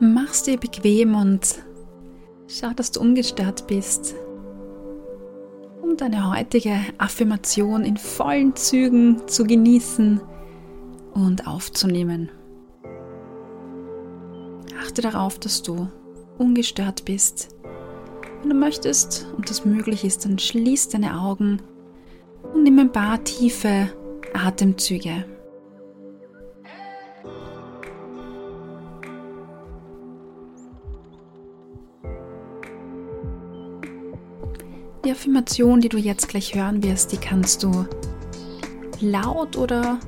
Mach's dir bequem und schau, dass du ungestört bist, um deine heutige Affirmation in vollen Zügen zu genießen und aufzunehmen. Achte darauf, dass du ungestört bist. Wenn du möchtest und das möglich ist, dann schließ deine Augen und nimm ein paar tiefe Atemzüge. Die Affirmation, die du jetzt gleich hören wirst, die kannst du laut oder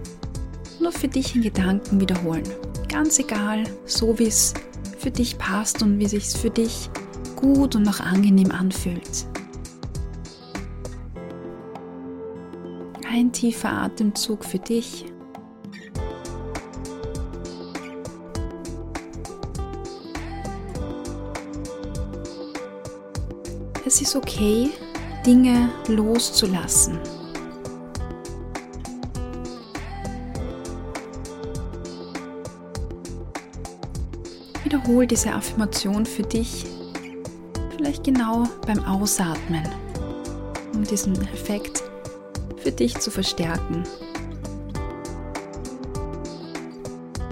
nur für dich in Gedanken wiederholen. Ganz egal, so wie es für dich passt und wie sich es für dich gut und auch angenehm anfühlt. Ein tiefer Atemzug für dich. Es ist okay, Dinge loszulassen. Wiederhol diese Affirmation für dich, vielleicht genau beim Ausatmen, um diesen Effekt für dich zu verstärken.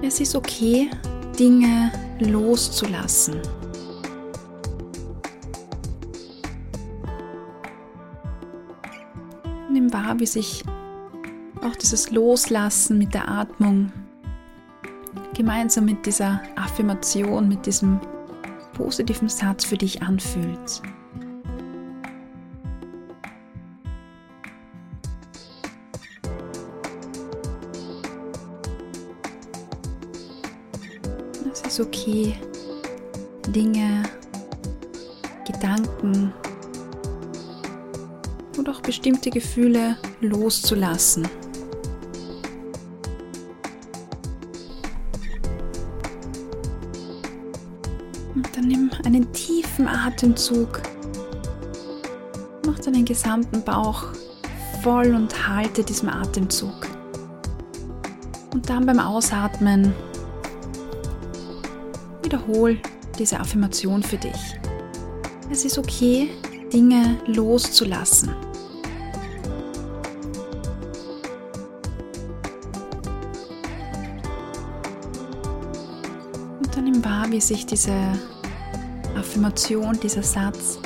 Es ist okay, Dinge loszulassen. Nimm wahr, wie sich auch dieses Loslassen mit der Atmung gemeinsam mit dieser Affirmation, mit diesem positiven Satz für dich anfühlt. Es ist okay, Dinge, Gedanken und bestimmte Gefühle loszulassen. Und dann nimm einen tiefen Atemzug. Mach deinen gesamten Bauch voll und halte diesem Atemzug. Und dann beim Ausatmen wiederhol diese Affirmation für dich. Es ist okay, Dinge loszulassen. Und dann nimm wahr, wie sich diese Affirmation, dieser Satz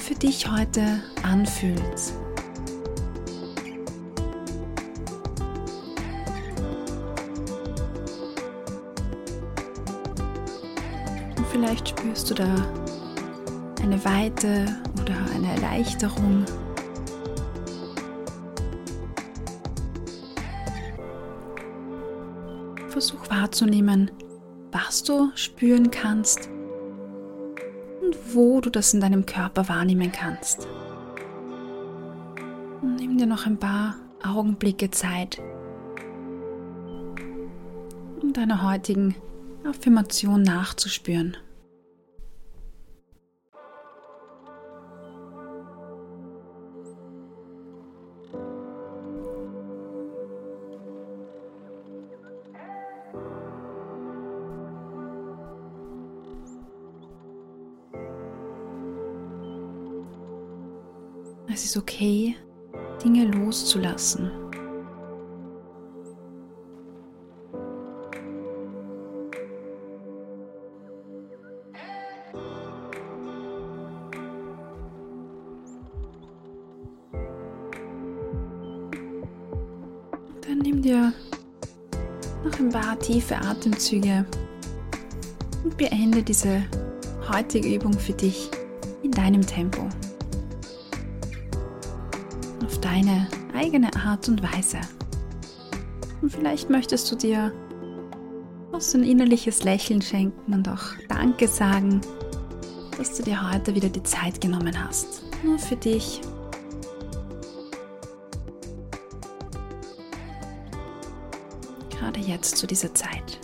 für dich heute anfühlt. Und vielleicht spürst du da eine Weite oder eine Erleichterung. Versuch wahrzunehmen, was du spüren kannst und wo du das in deinem Körper wahrnehmen kannst. Und nimm dir noch ein paar Augenblicke Zeit, um deiner heutigen Affirmation nachzuspüren. Es ist okay, Dinge loszulassen. Dann nimm dir noch ein paar tiefe Atemzüge und beende diese heutige Übung für dich in deinem Tempo auf deine eigene Art und Weise. Und vielleicht möchtest du dir so ein innerliches Lächeln schenken und auch Danke sagen, dass du dir heute wieder die Zeit genommen hast. Nur für dich. Gerade jetzt zu dieser Zeit.